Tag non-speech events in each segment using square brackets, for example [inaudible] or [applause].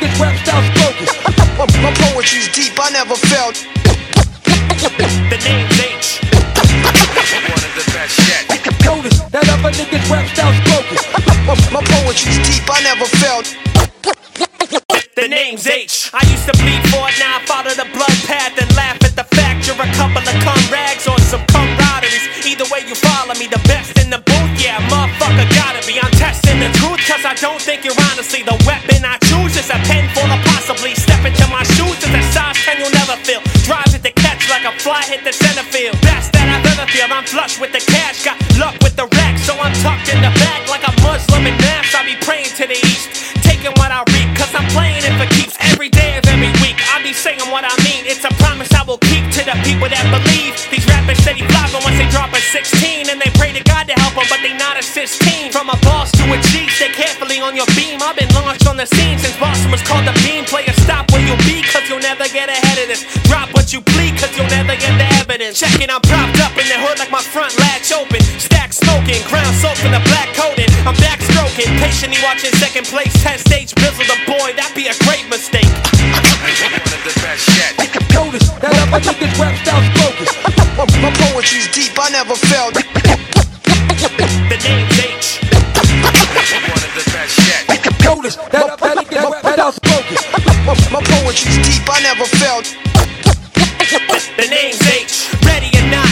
other niggas rap style spoken. [laughs] My, my poetry's deep, I never felt. The name's H. One of the best yet. Notice that other niggas rap style spoken. [laughs] My, my poetry's deep, I never felt. The name's H. I used to bleed for it, now I follow the blood path and laugh at the fact you're a couple of cum rags or some camaraderies. Either way, you follow me, the best in the booth, yeah, motherfucker gotta be. I'm testing the truth, cause I don't think you're honestly the weapon At the catch like a fly hit the center field. Best that I've ever feel, I'm flush with the cash, got luck with the rack, so I'm tucked in the back like a Muslim in mass. I be praying to the east, taking what I read, cause I'm playing it for keeps every day of every week. I be saying what I mean, it's a promise I will keep to the people that believe. These rappers steady flopping once they drop a 16, and they pray to God to help them, but they not a 16. From a boss to a G, stay carefully on your beam. I've been launched on the scene since Boston was called the beam. Player, stop where you'll be, cause you'll never get ahead of this. Drop what you plead, cause you'll never get the evidence. Checking, I'm propped up in the hood like my front latch open. Stack smoking, ground soaked in the black coating. I'm back stroking, patiently watching second place. 10 stage bizzle the boy, that'd be a great mistake. One of the best yet. Notice that other niggas rap style spoken. My, poetry's deep, I never felt. Never felt. The name's H. Ready or not,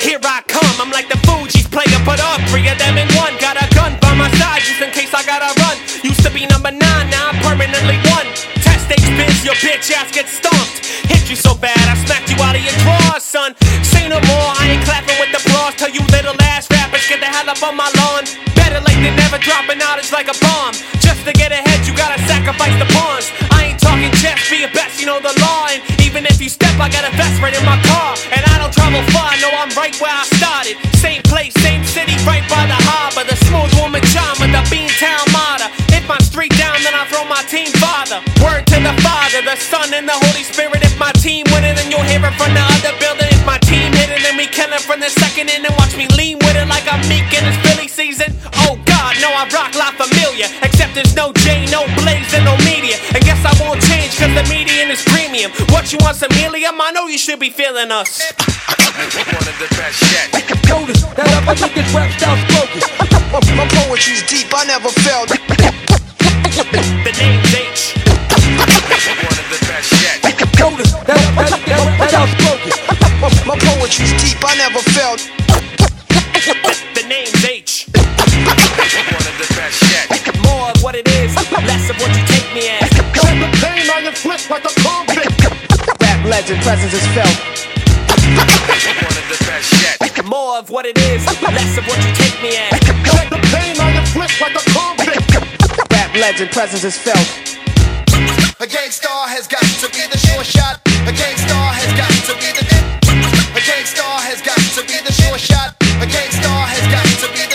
here I come. I'm like the Fugees player, but all three of them in one. Got a gun by my side just in case I gotta run. Used to be number nine, now I'm permanently one. Test H biz, your bitch ass gets stomped. Hit you so bad, I smacked you out of your drawers, son. Say no more, I ain't clapping with the bras. Tell you little ass rappers, get the hell up on my lawn. Better late than never, dropping out knowledge like a bomb. Just to get ahead, you gotta sacrifice the pawns. I ain't talking chess, I got a vest right in my car. And I don't travel far, no, I'm right where I started. Same place, same city, right by the harbor. The smooth woman charm with the Beantown martyr. If my street down, then I throw my team father. Word to the Father, the Son, and the Holy Spirit. If my team win it, then you'll hear it from the other building. If my team hit it, then we kill it from the second in and watch me lean with it like I'm meek in this Philly season. Oh God, no, I rock La Familia. Except there's no J, no Blaze, and no media. And guess I won't change, cause the median is premium. What you want, some helium? I know you should be feeling us. One of the best yet. Notice that other niggas rap style spoken. My, my poetry's deep, I never felt. The name's H. One of the best yet. Notice that other niggas rap style. My, my poetry's deep, I never felt. The name's H. One of the best yet. More of what it is, less of what you take me as. Feel the pain on your flick like a convict. Rap legend, presence is felt. One of the best yet. More of what it is, less of what you take me as. Feel the pain on your flick like a convict. Rap legend, presence is felt. A gangstar has got to be the sure shot. A gangstar has got to be the. A gangstar has got to be the sure shot. A gangstar has got to